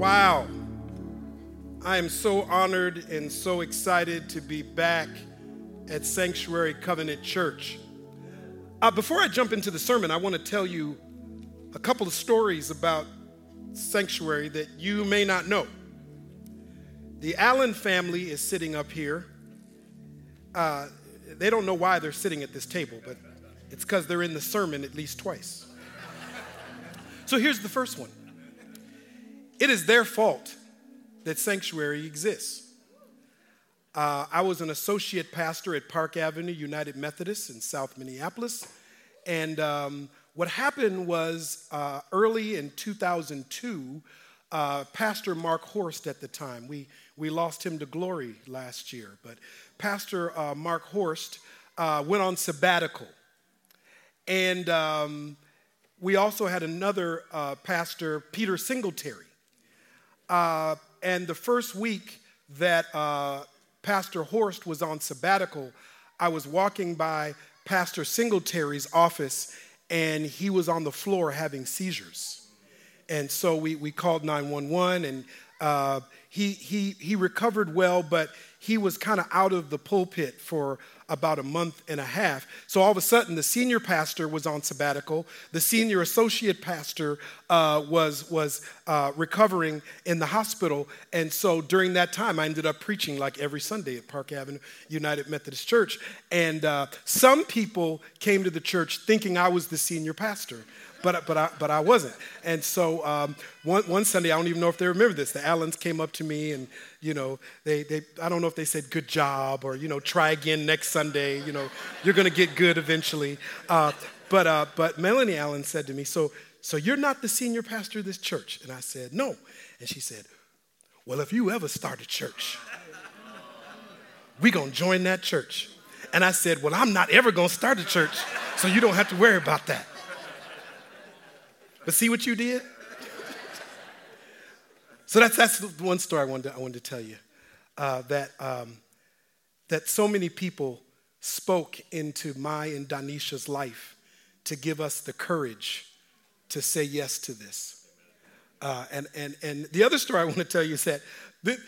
Wow. I am so honored and so excited to be back at Sanctuary Covenant Church. Uh, before I jump into the sermon, I want to tell you a couple of stories about Sanctuary that you may not know. The Allen family is sitting up here. Uh, they don't know why they're sitting at this table, but it's because they're in the sermon at least twice. So here's the first one it is their fault that Sanctuary exists. Uh, I was an associate pastor at Park Avenue United Methodist in South Minneapolis. And um, what happened was uh, early in 2002, uh, Pastor Mark Horst at the time, we, we lost him to glory last year, but Pastor uh, Mark Horst uh, went on sabbatical. And um, we also had another uh, pastor, Peter Singletary. Uh, and the first week that uh, Pastor Horst was on sabbatical, I was walking by Pastor Singletary's office and he was on the floor having seizures. And so we, we called 911 and uh, he, he, he recovered well, but he was kind of out of the pulpit for about a month and a half. So all of a sudden, the senior pastor was on sabbatical. The senior associate pastor uh, was was uh, recovering in the hospital, and so during that time, I ended up preaching like every Sunday at Park Avenue United Methodist Church. And uh, some people came to the church thinking I was the senior pastor but, but, I, but I wasn't. And so um, one, one Sunday, I don't even know if they remember this, the Allens came up to me and, you know, they, they, I don't know if they said good job or, you know, try again next Sunday, you know, you're going to get good eventually. Uh, but, uh, but Melanie Allen said to me, so, so you're not the senior pastor of this church? And I said, no. And she said, well, if you ever start a church, we're going to join that church. And I said, well, I'm not ever going to start a church, so you don't have to worry about that. But see what you did? so that's, that's one story I wanted to, I wanted to tell you. Uh, that, um, that so many people spoke into my and Danisha's life to give us the courage to say yes to this. Uh, and, and, and the other story I want to tell you is that the,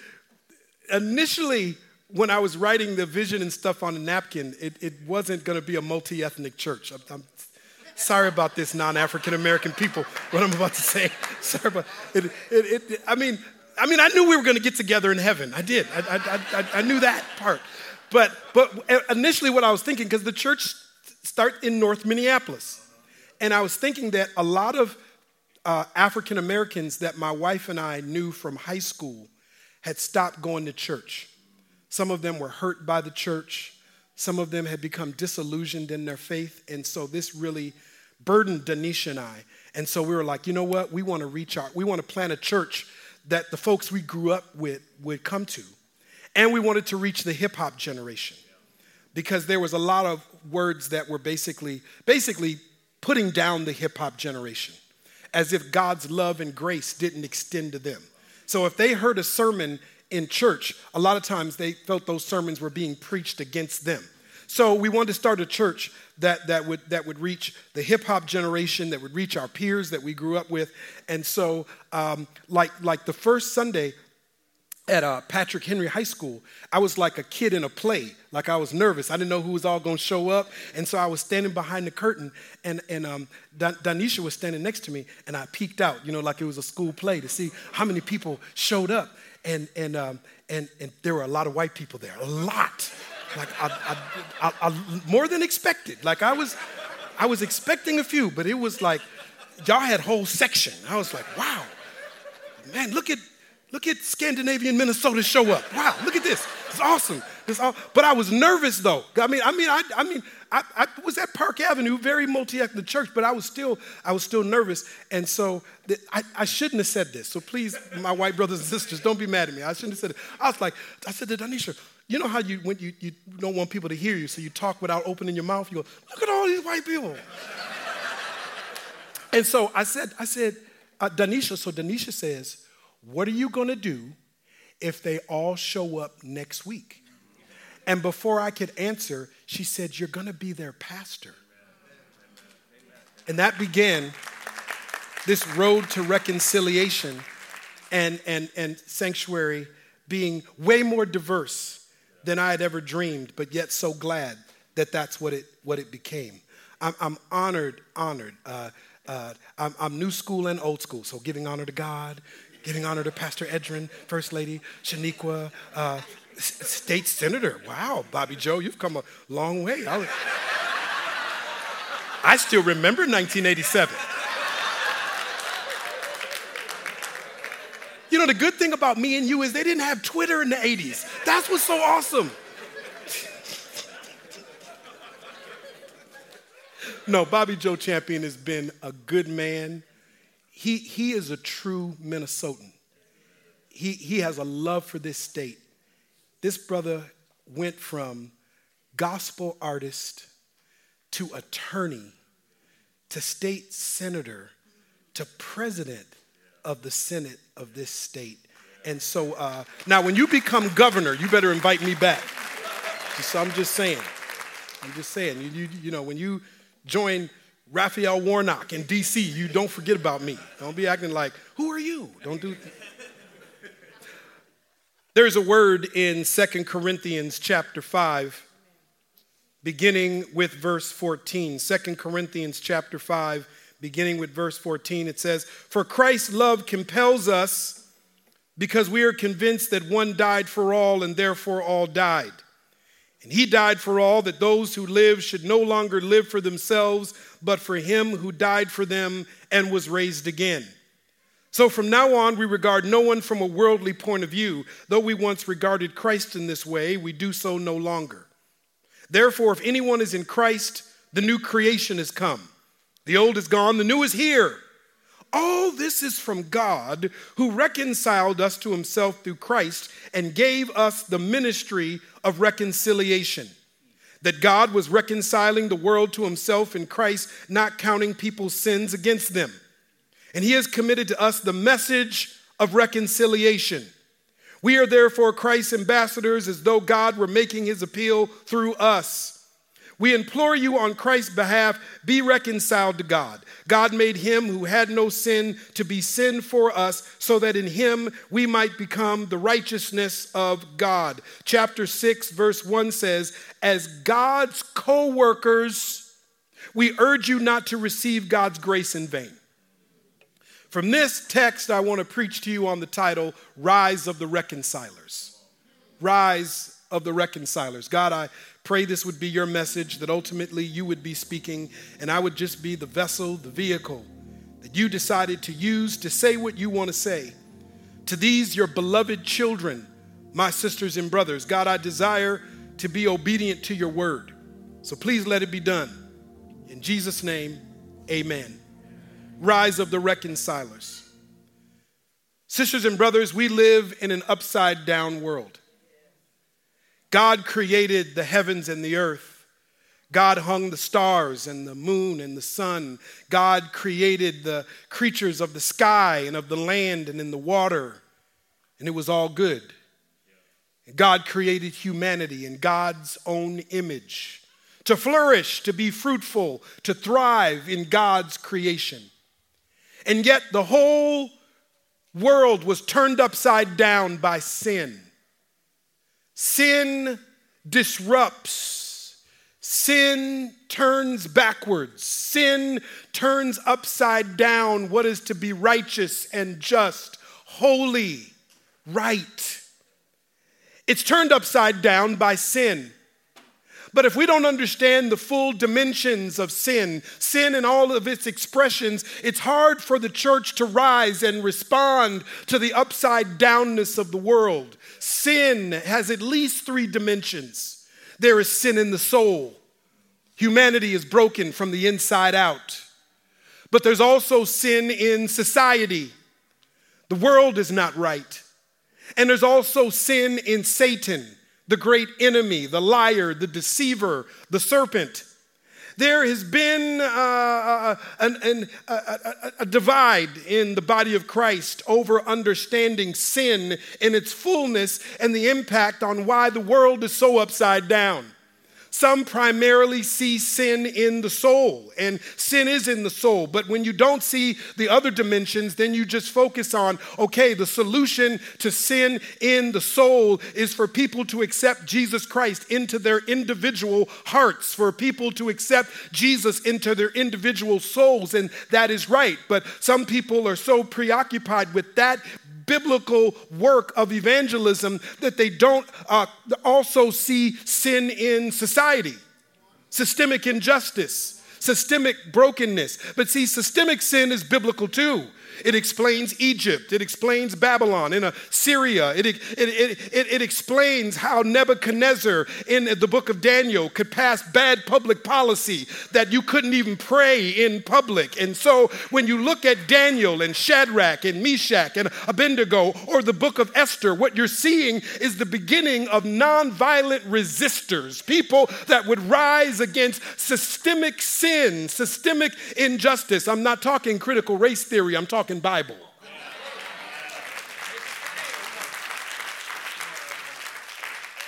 initially, when I was writing the vision and stuff on a napkin, it, it wasn't going to be a multi ethnic church. I'm, I'm, Sorry about this, non African American people, what I'm about to say. Sorry about it, it, it. I mean, I mean, I knew we were going to get together in heaven. I did. I, I, I, I knew that part. But, but initially, what I was thinking, because the church start in North Minneapolis, and I was thinking that a lot of uh, African Americans that my wife and I knew from high school had stopped going to church. Some of them were hurt by the church. Some of them had become disillusioned in their faith. And so this really burdened Danisha and I. And so we were like, you know what? We want to reach out. We want to plant a church that the folks we grew up with would come to. And we wanted to reach the hip hop generation because there was a lot of words that were basically, basically putting down the hip hop generation as if God's love and grace didn't extend to them. So if they heard a sermon in church, a lot of times they felt those sermons were being preached against them. So we wanted to start a church that, that, would, that would reach the hip hop generation, that would reach our peers that we grew up with. And so, um, like, like the first Sunday at uh, Patrick Henry High School, I was like a kid in a play. Like I was nervous. I didn't know who was all going to show up. And so I was standing behind the curtain, and, and um, Danisha was standing next to me, and I peeked out, you know, like it was a school play to see how many people showed up and and um, and and there were a lot of white people there, a lot, like I, I, I, more than expected. Like I was, I was expecting a few, but it was like y'all had whole section. I was like, wow, man, look at look at Scandinavian Minnesota show up. Wow, look at this. It's awesome. All, but I was nervous though. I mean, I mean, I, I mean, I, I, was at Park Avenue, very multi-ethnic church, but I was still, I was still nervous. And so the, I, I shouldn't have said this. So please, my white brothers and sisters, don't be mad at me. I shouldn't have said it. I was like, I said to Danisha, you know how you when you, you don't want people to hear you, so you talk without opening your mouth. You go, look at all these white people. and so I said, I said, uh, Danisha. So Danisha says, what are you to do if they all show up next week? And before I could answer, she said, You're going to be their pastor. And that began this road to reconciliation. and, and, and Sanctuary being way more diverse than I had ever dreamed, but yet so glad that that's what it, what it became. I'm, I'm honored, honored. Uh, uh, I'm, I'm, new school and old school, so giving honor to God, giving honor to Pastor Edrin, First Lady Shaniqua, uh, State Senator. Wow, Bobby Joe, you've come a long way. I, I still remember 1987. You know, the good thing about me and you is they didn't have Twitter in the 80s. That's what's so awesome. no, Bobby Joe Champion has been a good man. He, he is a true Minnesotan. He, he has a love for this state. This brother went from gospel artist to attorney to state senator to president of the Senate of this state. And so uh, now, when you become governor, you better invite me back. So I'm just saying. I'm just saying. You, you, you know, when you join Raphael Warnock in D.C., you don't forget about me. Don't be acting like, who are you? Don't do. There's a word in Second Corinthians chapter 5, beginning with verse 14. 2 Corinthians chapter 5, beginning with verse 14, it says, For Christ's love compels us because we are convinced that one died for all and therefore all died. And he died for all that those who live should no longer live for themselves, but for him who died for them and was raised again. So from now on, we regard no one from a worldly point of view. Though we once regarded Christ in this way, we do so no longer. Therefore, if anyone is in Christ, the new creation has come. The old is gone, the new is here. All this is from God who reconciled us to himself through Christ and gave us the ministry of reconciliation. That God was reconciling the world to himself in Christ, not counting people's sins against them. And he has committed to us the message of reconciliation. We are therefore Christ's ambassadors as though God were making his appeal through us. We implore you on Christ's behalf, be reconciled to God. God made him who had no sin to be sin for us, so that in him we might become the righteousness of God. Chapter 6, verse 1 says, As God's co workers, we urge you not to receive God's grace in vain. From this text, I want to preach to you on the title, Rise of the Reconcilers. Rise of the Reconcilers. God, I pray this would be your message, that ultimately you would be speaking, and I would just be the vessel, the vehicle that you decided to use to say what you want to say. To these, your beloved children, my sisters and brothers, God, I desire to be obedient to your word. So please let it be done. In Jesus' name, amen. Rise of the reconcilers. Sisters and brothers, we live in an upside down world. God created the heavens and the earth. God hung the stars and the moon and the sun. God created the creatures of the sky and of the land and in the water, and it was all good. God created humanity in God's own image to flourish, to be fruitful, to thrive in God's creation. And yet the whole world was turned upside down by sin. Sin disrupts, sin turns backwards, sin turns upside down what is to be righteous and just, holy, right. It's turned upside down by sin. But if we don't understand the full dimensions of sin, sin in all of its expressions, it's hard for the church to rise and respond to the upside downness of the world. Sin has at least three dimensions there is sin in the soul, humanity is broken from the inside out. But there's also sin in society, the world is not right. And there's also sin in Satan the great enemy, the liar, the deceiver, the serpent. There has been uh, uh an, an, a, a, a divide in the body of Christ over understanding sin in its fullness and the impact on why the world is so upside down. Some primarily see sin in the soul, and sin is in the soul. But when you don't see the other dimensions, then you just focus on okay, the solution to sin in the soul is for people to accept Jesus Christ into their individual hearts, for people to accept Jesus into their individual souls, and that is right. But some people are so preoccupied with that biblical work of evangelism that they don't uh, also see sin in society, systemic injustice, systemic brokenness. But see, systemic sin is biblical too. It explains Egypt. It explains Babylon in Assyria. It, it, it, it, it explains how Nebuchadnezzar in the book of Daniel could pass bad public policy that you couldn't even pray in public. And so when you look at Daniel and Shadrach and Meshach and Abednego or the book of Esther, what you're seeing is the beginning of nonviolent resistors, people that would rise against systemic sin, systemic injustice. I'm not talking critical race theory, I'm talking Bible.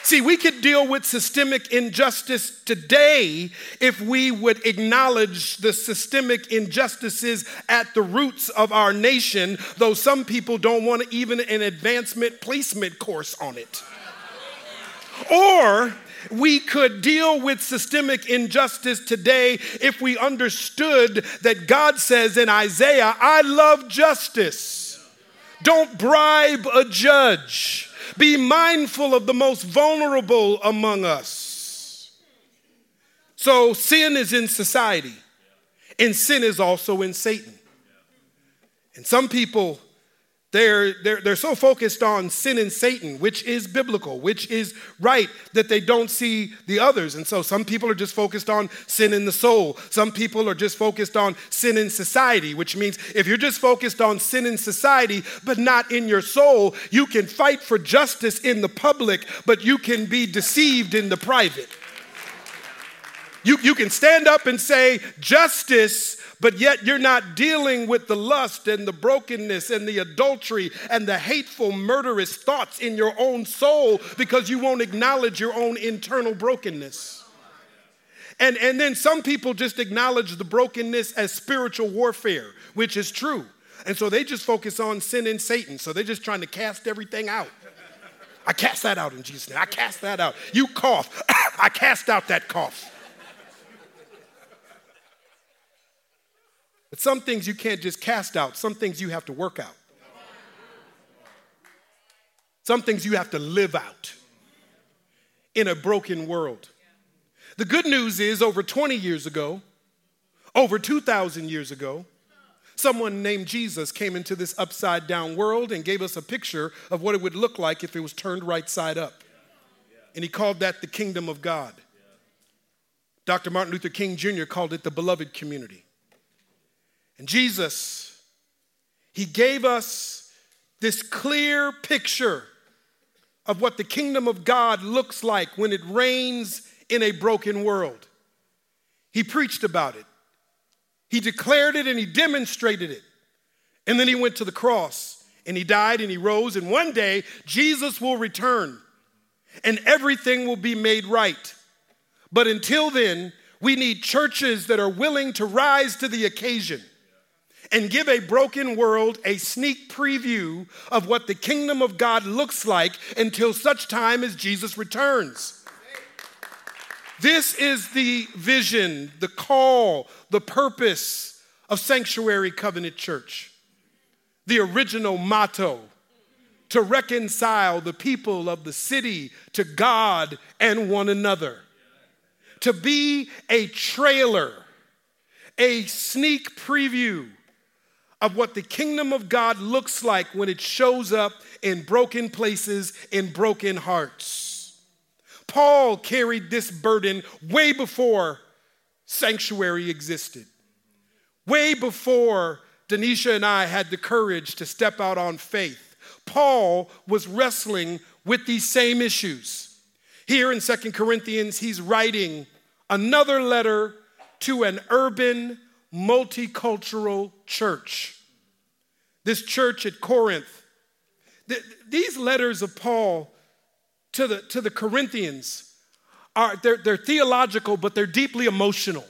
See, we could deal with systemic injustice today if we would acknowledge the systemic injustices at the roots of our nation, though some people don't want even an advancement placement course on it. Or we could deal with systemic injustice today if we understood that God says in Isaiah, I love justice. Don't bribe a judge. Be mindful of the most vulnerable among us. So, sin is in society, and sin is also in Satan. And some people they're, they're, they're so focused on sin and Satan, which is biblical, which is right, that they don't see the others. And so some people are just focused on sin in the soul. Some people are just focused on sin in society, which means if you're just focused on sin in society, but not in your soul, you can fight for justice in the public, but you can be deceived in the private. You, you can stand up and say, justice but yet you're not dealing with the lust and the brokenness and the adultery and the hateful, murderous thoughts in your own soul because you won't acknowledge your own internal brokenness. And, and then some people just acknowledge the brokenness as spiritual warfare, which is true. And so they just focus on sin and Satan. So they're just trying to cast everything out. I cast that out in Jesus' name. I cast that out. You cough. I cast out that cough. But some things you can't just cast out, some things you have to work out. Some things you have to live out in a broken world. The good news is, over 20 years ago, over 2,000 years ago, someone named Jesus came into this upside down world and gave us a picture of what it would look like if it was turned right side up. And he called that the kingdom of God. Dr. Martin Luther King Jr. called it the beloved community. And Jesus, He gave us this clear picture of what the kingdom of God looks like when it reigns in a broken world. He preached about it, He declared it, and He demonstrated it. And then He went to the cross and He died and He rose. And one day, Jesus will return and everything will be made right. But until then, we need churches that are willing to rise to the occasion and give a broken world a sneak preview of what the kingdom of God looks like until such time as Jesus returns. This is the vision, the call, the purpose of Sanctuary Covenant Church. The original motto to reconcile the people of the city to God and one another. To be a trailer, a sneak preview of what the kingdom of God looks like when it shows up in broken places, in broken hearts. Paul carried this burden way before sanctuary existed, way before Denisha and I had the courage to step out on faith. Paul was wrestling with these same issues. Here in Second Corinthians, he's writing another letter to an urban, multicultural church. This church at Corinth, these letters of Paul to the, to the Corinthians are they're, they're theological, but they're deeply emotional.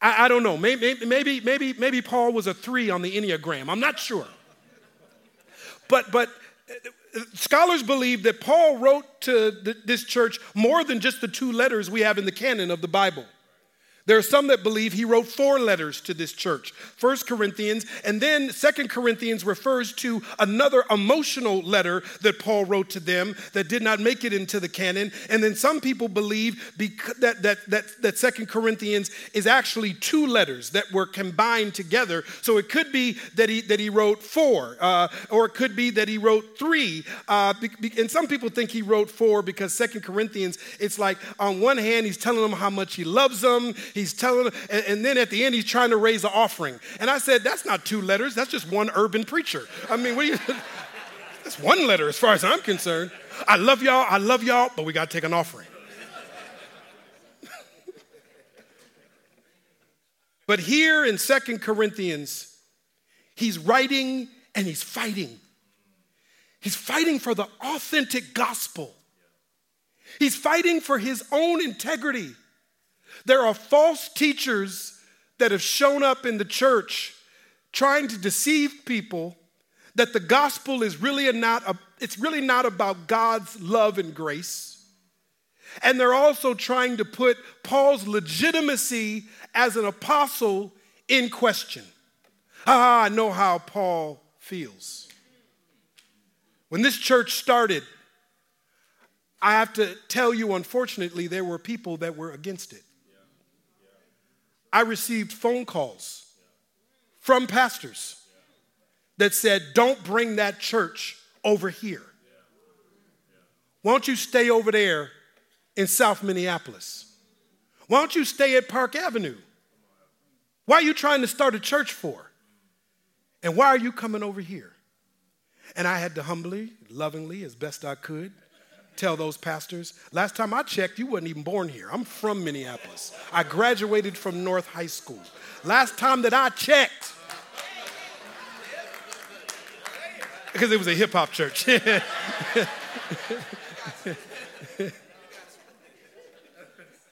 I, I don't know. Maybe, maybe, maybe, maybe Paul was a three on the Enneagram. I'm not sure. But, but scholars believe that Paul wrote to this church more than just the two letters we have in the canon of the Bible. There are some that believe he wrote four letters to this church. First Corinthians, and then Second Corinthians refers to another emotional letter that Paul wrote to them that did not make it into the canon. And then some people believe that, that, that, that Second Corinthians is actually two letters that were combined together. So it could be that he, that he wrote four, uh, or it could be that he wrote three. Uh, and some people think he wrote four because Second Corinthians, it's like on one hand, he's telling them how much he loves them He's telling and, and then at the end, he's trying to raise an offering. And I said, That's not two letters, that's just one urban preacher. I mean, what do you, that's one letter as far as I'm concerned. I love y'all, I love y'all, but we got to take an offering. but here in Second Corinthians, he's writing and he's fighting. He's fighting for the authentic gospel. He's fighting for his own integrity. There are false teachers that have shown up in the church trying to deceive people that the gospel is really not a, it's really not about God's love and grace. And they're also trying to put Paul's legitimacy as an apostle in question. Ah, I know how Paul feels. When this church started, I have to tell you, unfortunately, there were people that were against it. I received phone calls from pastors that said, Don't bring that church over here. Why don't you stay over there in South Minneapolis? Why don't you stay at Park Avenue? Why are you trying to start a church for? And why are you coming over here? And I had to humbly, lovingly, as best I could, tell those pastors, last time I checked, you wasn't even born here. I'm from Minneapolis. I graduated from North High School. Last time that I checked, because it was a hip hop church.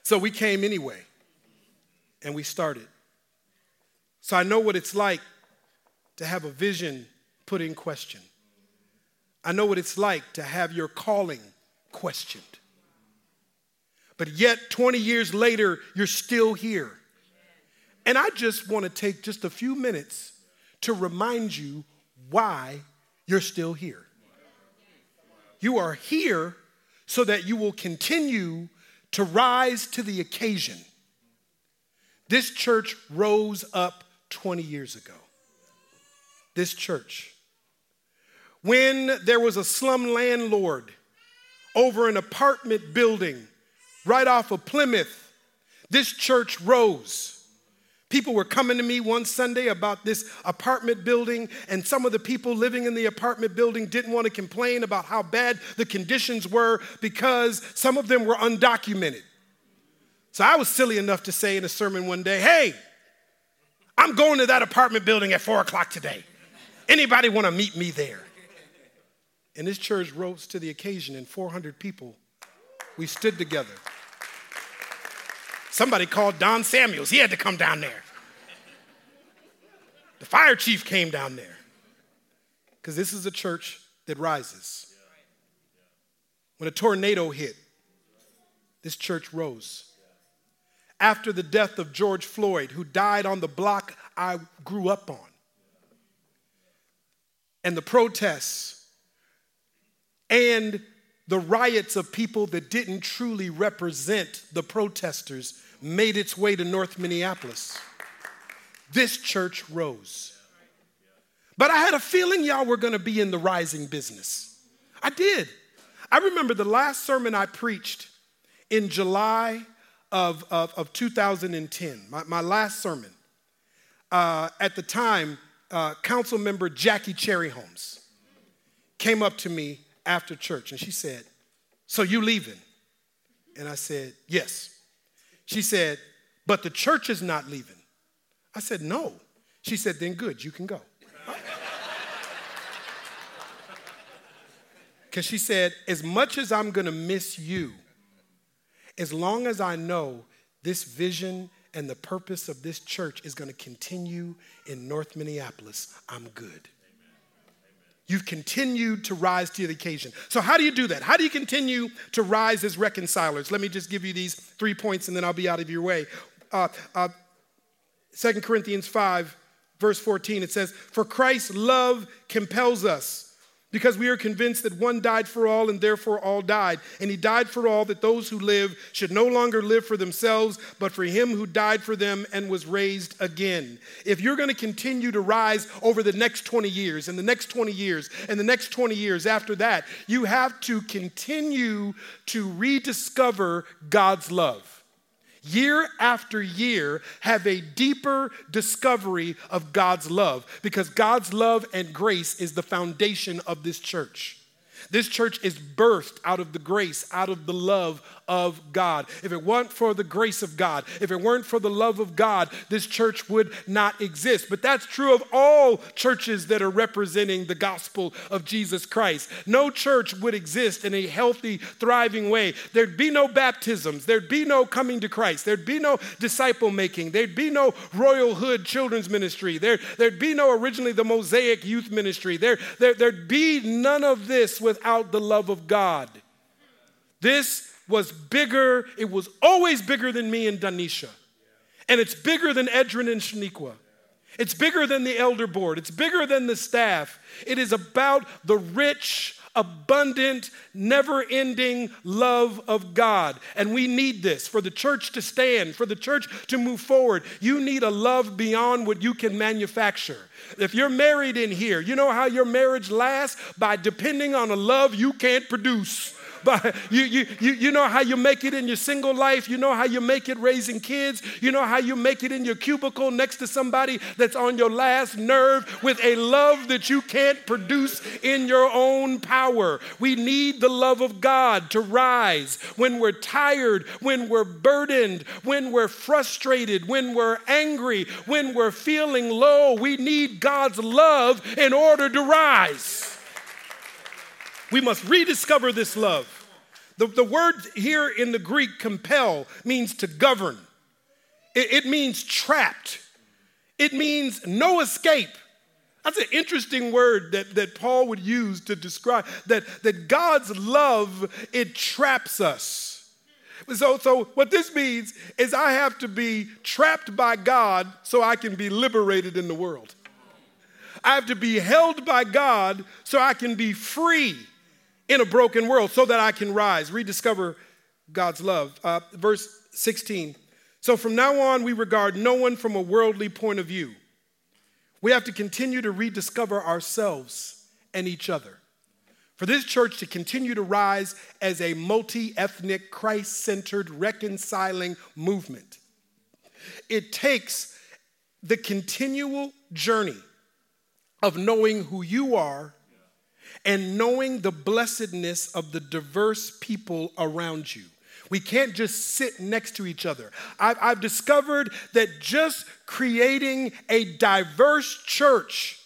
so we came anyway, and we started. So I know what it's like to have a vision put in question. I know what it's like to have your calling questioned. But yet, 20 years later, you're still here. And I just want to take just a few minutes to remind you why you're still here. You are here so that you will continue to rise to the occasion. This church rose up 20 years ago. This church. When there was a slum landlord over an apartment building right off of Plymouth, this church rose. People were coming to me one Sunday about this apartment building, and some of the people living in the apartment building didn't want to complain about how bad the conditions were because some of them were undocumented. So I was silly enough to say in a sermon one day, Hey, I'm going to that apartment building at four o'clock today. Anybody want to meet me there? And this church rose to the occasion, and 400 people, we stood together. Somebody called Don Samuels. He had to come down there. The fire chief came down there. Because this is a church that rises. When a tornado hit, this church rose. After the death of George Floyd, who died on the block I grew up on, and the protests and the riots of people that didn't truly represent the protesters made its way to North Minneapolis. This church rose. But I had a feeling y'all were gonna be in the rising business. I did. I remember the last sermon I preached in July of, of, of 2010, my, my, last sermon. Uh, at the time, uh, Council Member Jackie Cherryhomes came up to me after church and she said, So you leaving? And I said, Yes. She said, But the church is not leaving. I said, No. She said, Then good, you can go. Because she said, As much as I'm going to miss you, as long as I know this vision and the purpose of this church is going to continue in North Minneapolis, I'm good. You've continued to rise to the occasion. So, how do you do that? How do you continue to rise as reconcilers? Let me just give you these three points and then I'll be out of your way. Uh, uh, 2 Corinthians 5, verse 14, it says, For Christ's love compels us because we are convinced that one died for all and therefore all died. And he died for all that those who live should no longer live for themselves, but for him who died for them and was raised again. If you're going to continue to rise over the next 20 years and the next 20 years and the next 20 years after that, you have to continue to rediscover God's love year after year, have a deeper discovery of God's love because God's love and grace is the foundation of this church. This church is birthed out of the grace, out of the love of God. If it weren't for the grace of God, if it weren't for the love of God, this church would not exist. But that's true of all churches that are representing the gospel of Jesus Christ. No church would exist in a healthy, thriving way. There'd be no baptisms, there'd be no coming to Christ, there'd be no disciple making, there'd be no Royal Hood children's ministry, there, there'd be no originally the Mosaic youth ministry, there, there, there'd be none of this without the love of God. This was bigger, it was always bigger than me and Danisha. And it's bigger than Edrin and Shaniqua. It's bigger than the elder board. It's bigger than the staff. It is about the rich, abundant, never ending love of God. And we need this for the church to stand, for the church to move forward. You need a love beyond what you can manufacture. If you're married in here, you know how your marriage lasts? By depending on a love you can't produce. But you, you, you, you know how you make it in your single life. You know how you make it raising kids. You know how you make it in your cubicle next to somebody that's on your last nerve with a love that you can't produce in your own power. We need the love of God to rise when we're tired, when we're burdened, when we're frustrated, when we're angry, when we're feeling low. We need God's love in order to rise. We must rediscover this love. The, the word here in the Greek, compel, means to govern, it, it means trapped, it means no escape. That's an interesting word that, that Paul would use to describe that, that God's love, it traps us. So, so what this means is I have to be trapped by God so I can be liberated in the world. I have to be held by God so I can be free in a broken world so that I can rise, rediscover God's love. Uh, verse 16. So from now on, we regard no one from a worldly point of view. We have to continue to rediscover ourselves and each other. For this church to continue to rise as a multi ethnic, Christ centered, reconciling movement, it takes the continual journey of knowing who you are and knowing the blessedness of the diverse people around you. We can't just sit next to each other. I've, I've, discovered that just creating a diverse church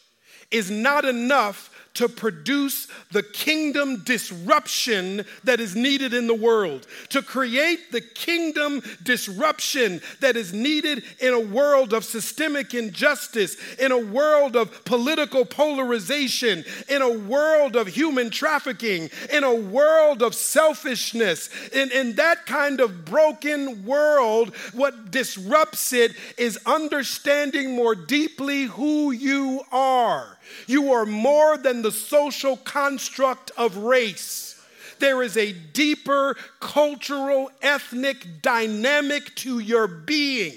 is not enough to produce the kingdom disruption that is needed in the world, to create the kingdom disruption that is needed in a world of systemic injustice, in a world of political polarization, in a world of human trafficking, in a world of selfishness. In, in that kind of broken world, what disrupts it is understanding more deeply who you are you are more than the social construct of race. There is a deeper cultural, ethnic dynamic to your being.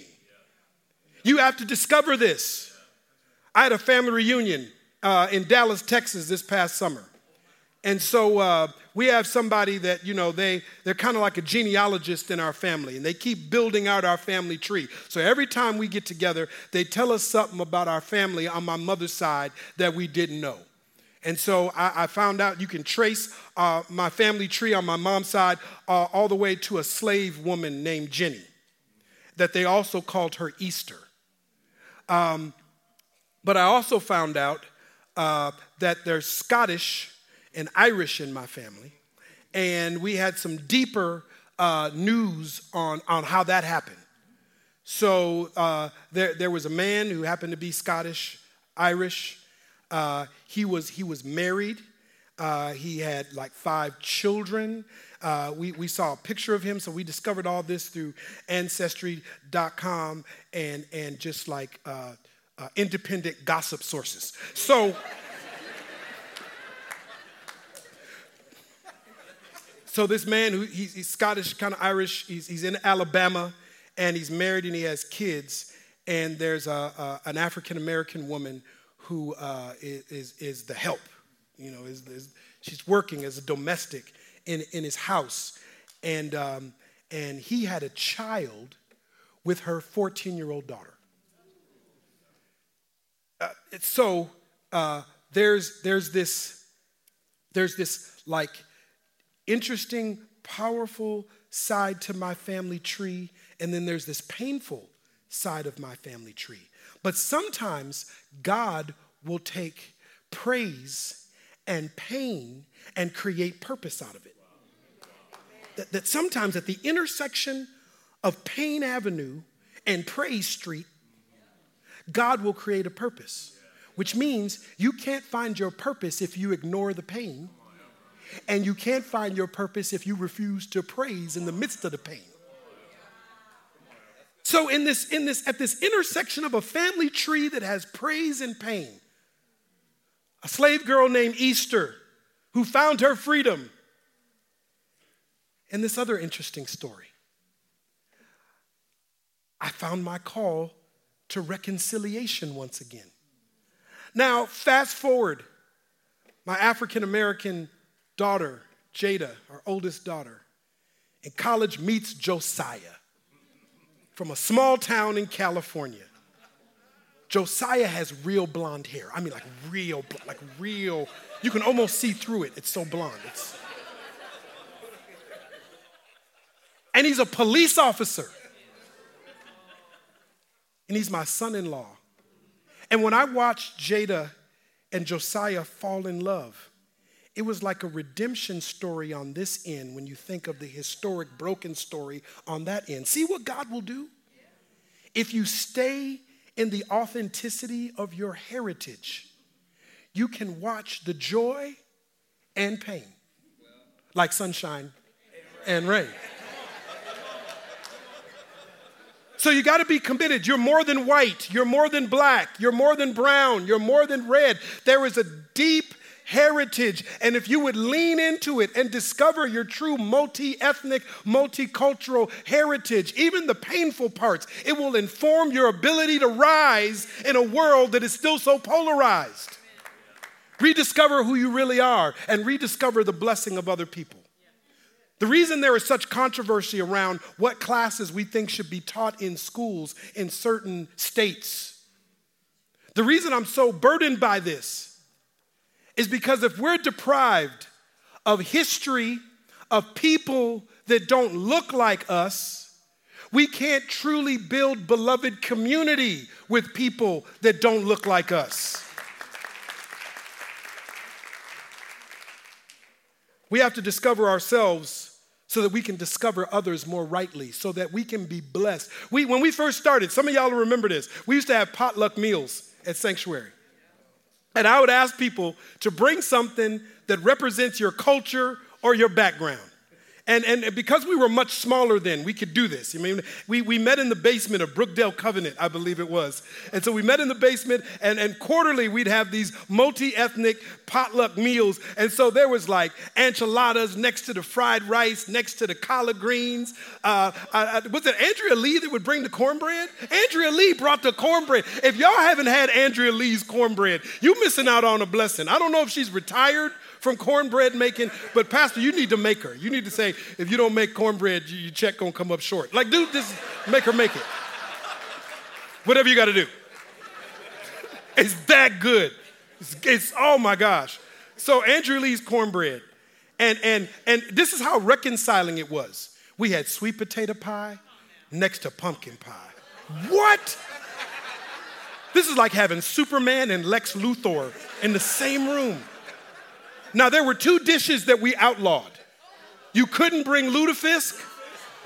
You have to discover this. I had a family reunion uh, in Dallas, Texas this past summer. And so uh, we have somebody that, you know, they, they're kind of like a genealogist in our family, and they keep building out our family tree. So every time we get together, they tell us something about our family on my mother's side that we didn't know. And so I, I found out you can trace uh, my family tree on my mom's side uh, all the way to a slave woman named Jenny, that they also called her Easter. Um, but I also found out uh, that they're Scottish and Irish in my family. And we had some deeper uh, news on, on how that happened. So uh, there, there was a man who happened to be Scottish, Irish. Uh, he, was, he was married. Uh, he had like five children. Uh, we, we saw a picture of him, so we discovered all this through Ancestry.com and, and just like uh, uh, independent gossip sources. So, so this man who he's, he's Scottish, kind of Irish, he's, he's in Alabama and he's married and he has kids. And there's a, a an African American woman who uh, is is, the help. You know, is, is, she's working as a domestic in, in his house. And, um, and he had a child with her 14 year old daughter. Uh, so uh, there's, there's this, there's this like interesting, powerful side to my family tree, and then there's this painful side of my family tree. But sometimes God will take praise and pain and create purpose out of it. That, that sometimes at the intersection of Payne Avenue and Praise Street, God will create a purpose, which means you can't find your purpose if you ignore the pain, and you can't find your purpose if you refuse to praise in the midst of the pain. So in this in this at this intersection of a family tree that has praise and pain, a slave girl named Easter who found her freedom. And this other interesting story. I found my call to reconciliation once again. Now, fast forward, my African American daughter, Jada, our oldest daughter, in college meets Josiah from a small town in California. Josiah has real blonde hair. I mean, like real, like real. You can almost see through it. It's so blonde. It's... And he's a police officer. And he's my son in law. And when I watched Jada and Josiah fall in love, it was like a redemption story on this end when you think of the historic broken story on that end. See what God will do? If you stay in the authenticity of your heritage, you can watch the joy and pain like sunshine and rain. So you got to be committed. You're more than white. You're more than black. You're more than brown. You're more than red. There is a deep heritage. And if you would lean into it and discover your true multi ethnic, multicultural heritage, even the painful parts, it will inform your ability to rise in a world that is still so polarized. Rediscover who you really are and rediscover the blessing of other people. The reason there is such controversy around what classes we think should be taught in schools in certain states, the reason I'm so burdened by this is because if we're deprived of history of people that don't look like us, we can't truly build beloved community with people that don't look like us. We have to discover ourselves so that we can discover others more rightly, so that we can be blessed. We, when we first started, some of y'all remember this, we used to have potluck meals at Sanctuary. And I would ask people to bring something that represents your culture or your background. And, and because we were much smaller then, we could do this. I mean, we, we met in the basement of Brookdale Covenant, I believe it was. And so we met in the basement, and, and quarterly we'd have these multi ethnic potluck meals. And so there was like enchiladas next to the fried rice, next to the collard greens. Uh, I, I, was it Andrea Lee that would bring the cornbread? Andrea Lee brought the cornbread. If y'all haven't had Andrea Lee's cornbread, you're missing out on a blessing. I don't know if she's retired from cornbread making, but Pastor, you need to make her. You need to say, if you don't make cornbread, your check gonna come up short. Like, dude, this make her make it. Whatever you gotta do. It's that good. It's, it's oh my gosh. So Andrea Lee's cornbread. And and and this is how reconciling it was. We had sweet potato pie next to pumpkin pie. What? This is like having Superman and Lex Luthor in the same room. Now, there were two dishes that we outlawed. You couldn't bring lutefisk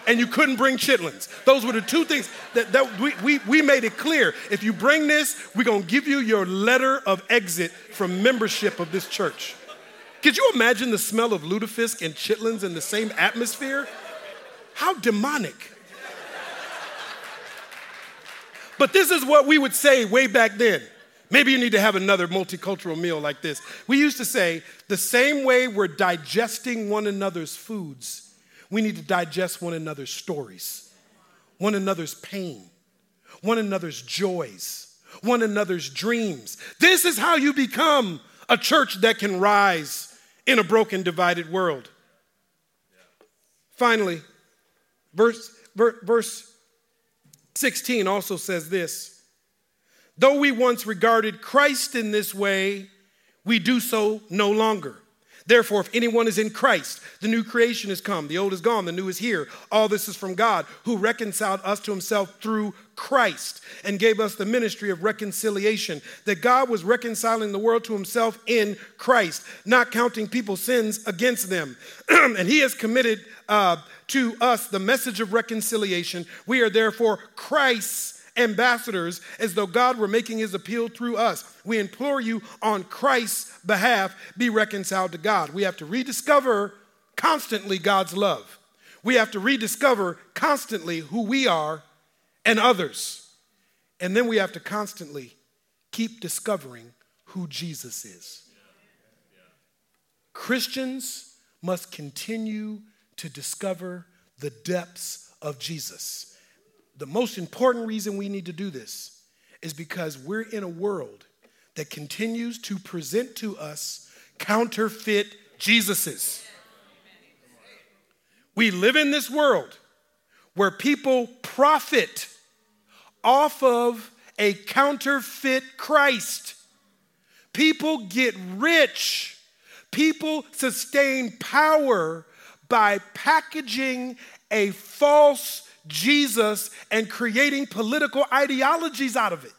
and you couldn't bring chitlins. Those were the two things that, that we, we, we made it clear. If you bring this, we're going to give you your letter of exit from membership of this church. Could you imagine the smell of lutefisk and chitlins in the same atmosphere? How demonic. But this is what we would say way back then. Maybe you need to have another multicultural meal like this. We used to say the same way we're digesting one another's foods, we need to digest one another's stories, one another's pain, one another's joys, one another's dreams. This is how you become a church that can rise in a broken, divided world. Finally, verse, verse 16 also says this Though we once regarded Christ in this way, we do so no longer. Therefore, if anyone is in Christ, the new creation has come, the old is gone, the new is here. All this is from God, who reconciled us to himself through Christ and gave us the ministry of reconciliation. That God was reconciling the world to himself in Christ, not counting people's sins against them. and he has committed uh, to us the message of reconciliation. We are therefore Christ's ambassadors as though God were making his appeal through us. We implore you on Christ's behalf, be reconciled to God. We have to rediscover constantly God's love. We have to rediscover constantly who we are and others. And then we have to constantly keep discovering who Jesus is. Christians must continue to discover the depths of Jesus the most important reason we need to do this is because we're in a world that continues to present to us counterfeit Jesuses. We live in this world where people profit off of a counterfeit Christ. People get rich. People sustain power by packaging a false Jesus and creating political ideologies out of it,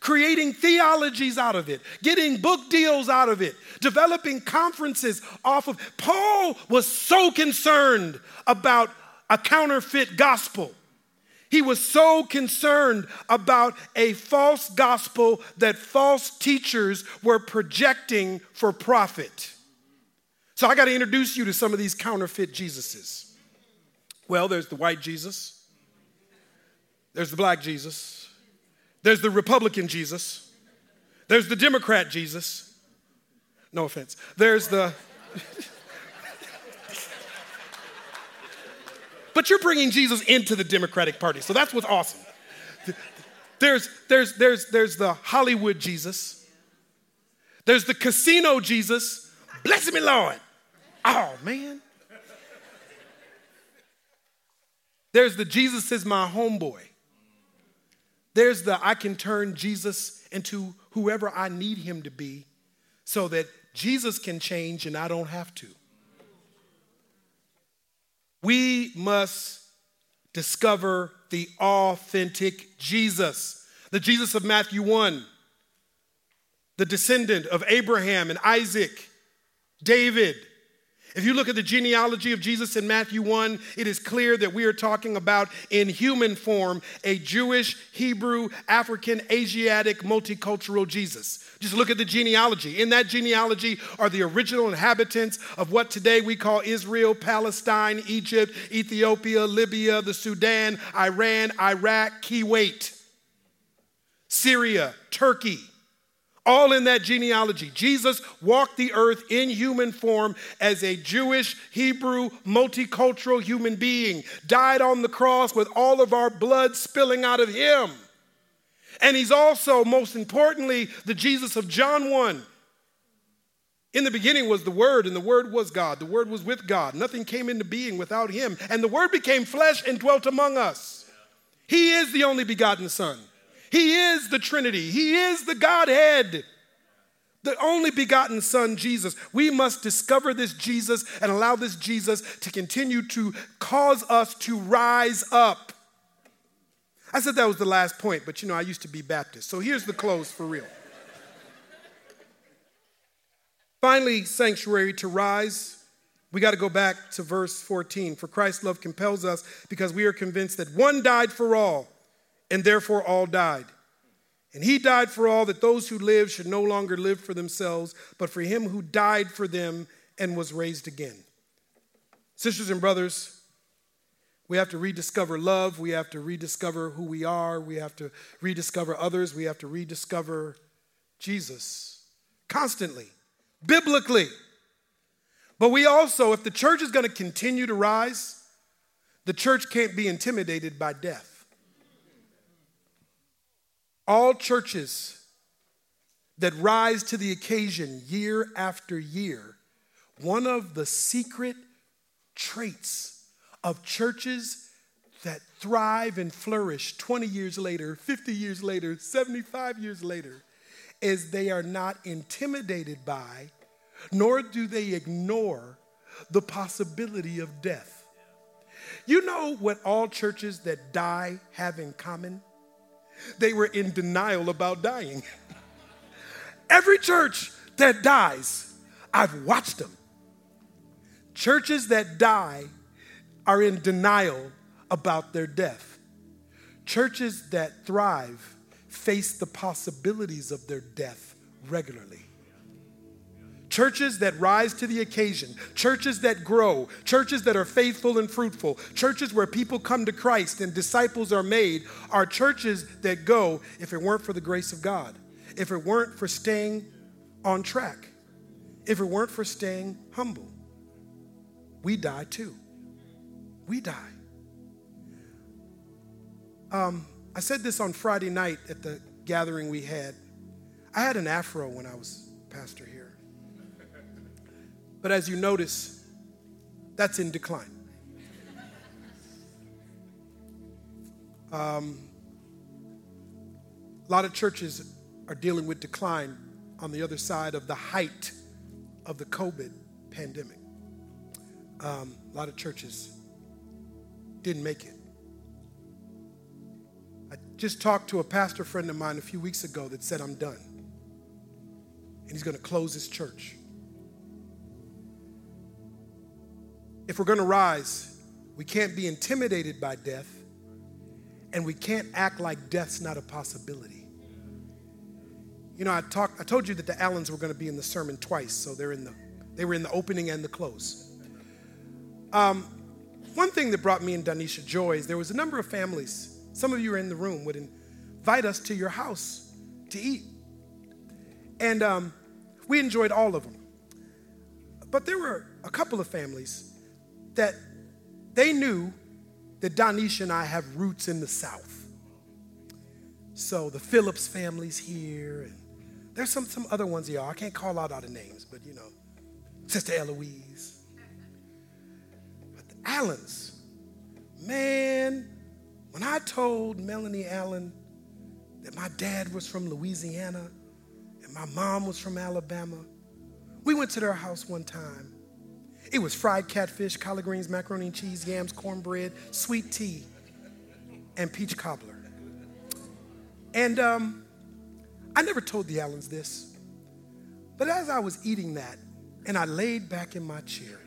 creating theologies out of it, getting book deals out of it, developing conferences off of. Paul was so concerned about a counterfeit gospel. He was so concerned about a false gospel that false teachers were projecting for profit. So I got to introduce you to some of these counterfeit Jesuses. Well, there's the white Jesus, there's the black Jesus, there's the Republican Jesus, there's the Democrat Jesus. No offense. There's the. but you're bringing Jesus into the Democratic Party, so that's what's awesome. There's, there's, there's, there's the Hollywood Jesus. There's the casino Jesus. Bless me, Lord. Oh, man. There's the Jesus is my homeboy. There's the I can turn Jesus into whoever I need him to be so that Jesus can change and I don't have to. We must discover the authentic Jesus, the Jesus of Matthew 1, the descendant of Abraham and Isaac, David, if you look at the genealogy of Jesus in Matthew 1, it is clear that we are talking about, in human form, a Jewish, Hebrew, African, Asiatic, multicultural Jesus. Just look at the genealogy. In that genealogy are the original inhabitants of what today we call Israel, Palestine, Egypt, Ethiopia, Libya, the Sudan, Iran, Iraq, Kuwait, Syria, Turkey all in that genealogy. Jesus walked the earth in human form as a Jewish, Hebrew, multicultural human being, died on the cross with all of our blood spilling out of him. And he's also, most importantly, the Jesus of John 1. In the beginning was the Word, and the Word was God. The Word was with God. Nothing came into being without him. And the Word became flesh and dwelt among us. He is the only begotten Son. He is the Trinity, He is the Godhead. The only begotten Son, Jesus. We must discover this Jesus and allow this Jesus to continue to cause us to rise up. I said that was the last point, but you know, I used to be Baptist. So here's the close for real. Finally, sanctuary to rise, We got to go back to verse 14. For Christ's love compels us because we are convinced that one died for all, and therefore all died. And he died for all that those who live should no longer live for themselves, but for him who died for them and was raised again. Sisters and brothers, we have to rediscover love. We have to rediscover who we are. We have to rediscover others. We have to rediscover Jesus constantly, biblically. But we also, if the church is going to continue to rise, the church can't be intimidated by death. All churches that rise to the occasion year after year, one of the secret traits of churches that thrive and flourish 20 years later, 50 years later, 75 years later, is they are not intimidated by nor do they ignore the possibility of death. You know what all churches that die have in common? They were in denial about dying. Every church that dies, I've watched them. Churches that die are in denial about their death. Churches that thrive face the possibilities of their death regularly. Churches that rise to the occasion, churches that grow, churches that are faithful and fruitful, churches where people come to Christ and disciples are made, are churches that go if it weren't for the grace of God, if it weren't for staying on track, if it weren't for staying humble. We die too. We die. Um, I said this on Friday night at the gathering we had. I had an afro when I was pastor here. But as you notice, that's in decline. Um, a lot of churches are dealing with decline on the other side of the height of the COVID pandemic. Um, a lot of churches didn't make it. I just talked to a pastor friend of mine a few weeks ago that said, I'm done. And he's going to close his church. If we're going to rise, we can't be intimidated by death, and we can't act like death's not a possibility. You know, I talked. I told you that the Allens were going to be in the sermon twice, so they're in the they were in the opening and the close. Um, one thing that brought me and Danisha joy is there was a number of families. Some of you are in the room would invite us to your house to eat, and um, we enjoyed all of them. But there were a couple of families that they knew that Donisha and I have roots in the South. So the Phillips family's here, and there's some, some other ones here. I can't call out all the names, but you know, Sister Eloise. But the Allens, man, when I told Melanie Allen that my dad was from Louisiana and my mom was from Alabama, we went to their house one time it was fried catfish, collard greens, macaroni and cheese, yams, cornbread, sweet tea, and peach cobbler. And um, I never told the Allens this, but as I was eating that and I laid back in my chair,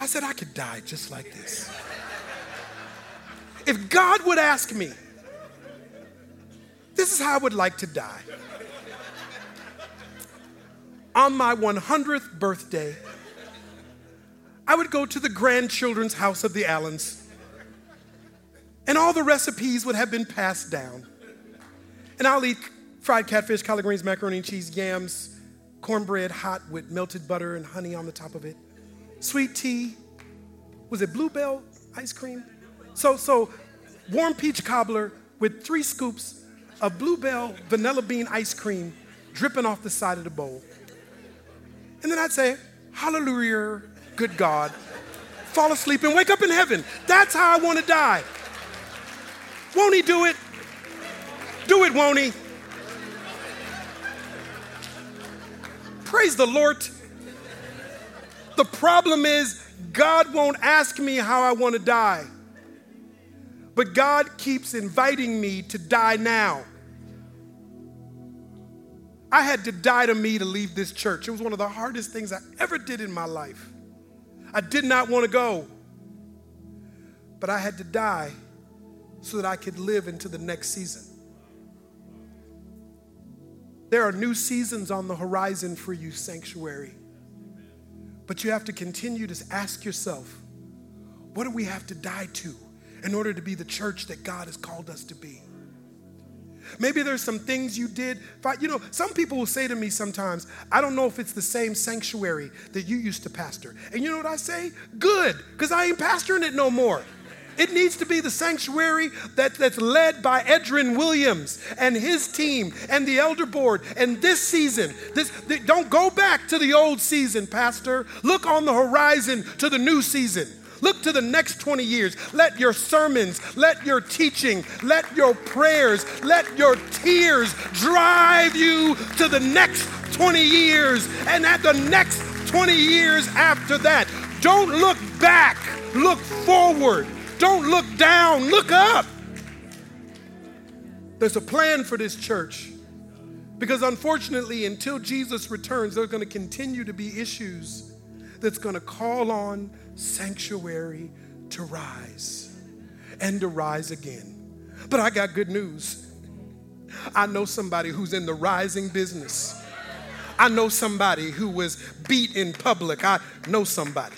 I said, I could die just like this. If God would ask me, this is how I would like to die on my 100th birthday, I would go to the grandchildren's house of the Allens, and all the recipes would have been passed down. And I'll eat fried catfish, collard greens, macaroni and cheese, yams, cornbread hot with melted butter and honey on the top of it, sweet tea. Was it bluebell ice cream? So, so warm peach cobbler with three scoops of bluebell vanilla bean ice cream dripping off the side of the bowl. And then I'd say, Hallelujah, good God. Fall asleep and wake up in heaven. That's how I want to die. Won't He do it? Do it, won't He? Praise the Lord. The problem is, God won't ask me how I want to die. But God keeps inviting me to die now. I had to die to me to leave this church. It was one of the hardest things I ever did in my life. I did not want to go, but I had to die so that I could live into the next season. There are new seasons on the horizon for you, sanctuary. But you have to continue to ask yourself, what do we have to die to in order to be the church that God has called us to be? Maybe there's some things you did. You know, some people will say to me sometimes, I don't know if it's the same sanctuary that you used to pastor. And you know what I say? Good, because I ain't pastoring it no more. It needs to be the sanctuary that, that's led by Edrin Williams and his team and the elder board. And this season, this, don't go back to the old season, Pastor. Look on the horizon to the new season. Look to the next 20 years. Let your sermons, let your teaching, let your prayers, let your tears drive you to the next 20 years and at the next 20 years after that. Don't look back, look forward. Don't look down, look up. There's a plan for this church. Because unfortunately, until Jesus returns, there's going to continue to be issues that's going to call on sanctuary to rise and to rise again. But I got good news. I know somebody who's in the rising business. I know somebody who was beat in public. I know somebody.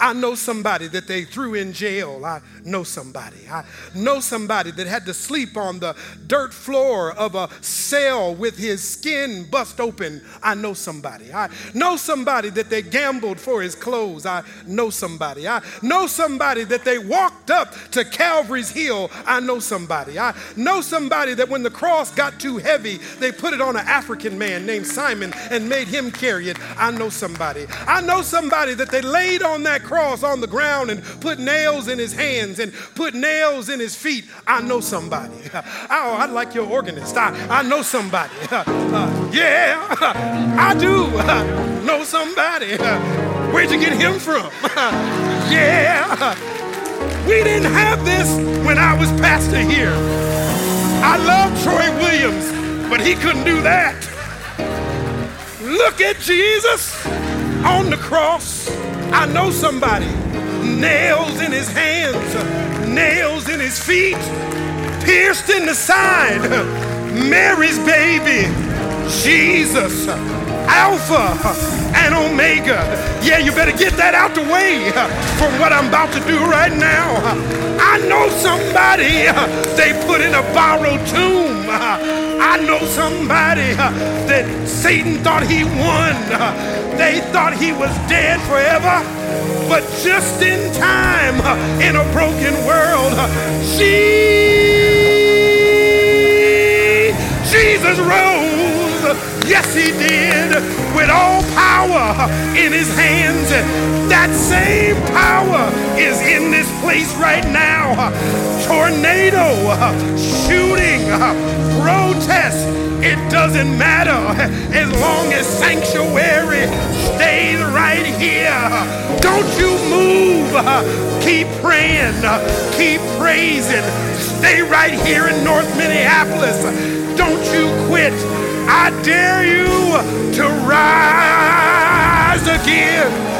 I know somebody that they threw in jail. I know somebody. I know somebody that had to sleep on the dirt floor of a cell with his skin bust open. I know somebody. I know somebody that they gambled for his clothes. I know somebody. I know somebody that they walked up to Calvary's Hill. I know somebody. I know somebody that when the cross got too heavy, they put it on an African man named Simon and made him carry it. I know somebody. I know somebody that they laid on that cross on the ground and put nails in his hands and put nails in his feet. I know somebody. Oh, I like your organist. I, I know somebody. Uh, yeah, I do know somebody. Where'd you get him from? yeah. We didn't have this when I was pastor here. I love Troy Williams, but he couldn't do that. Look at Jesus on the cross. I know somebody. Nails in his hands, nails in his feet, pierced in the side. Mary's baby, Jesus, Alpha and Omega. Yeah, you better get that out the way for what I'm about to do right now. I know somebody they put in a borrowed tomb. I know somebody that Satan thought he won. They thought he was dead forever. But just in time, in a broken world, she, Jesus rose. Yes, he did. With all power in his hands. That same power is in this place right now. Tornado, shooting, protest. It doesn't matter as long as sanctuary stays right here. Don't you move. Keep praying. Keep praising. Stay right here in North Minneapolis. Don't you quit. I dare you to rise again.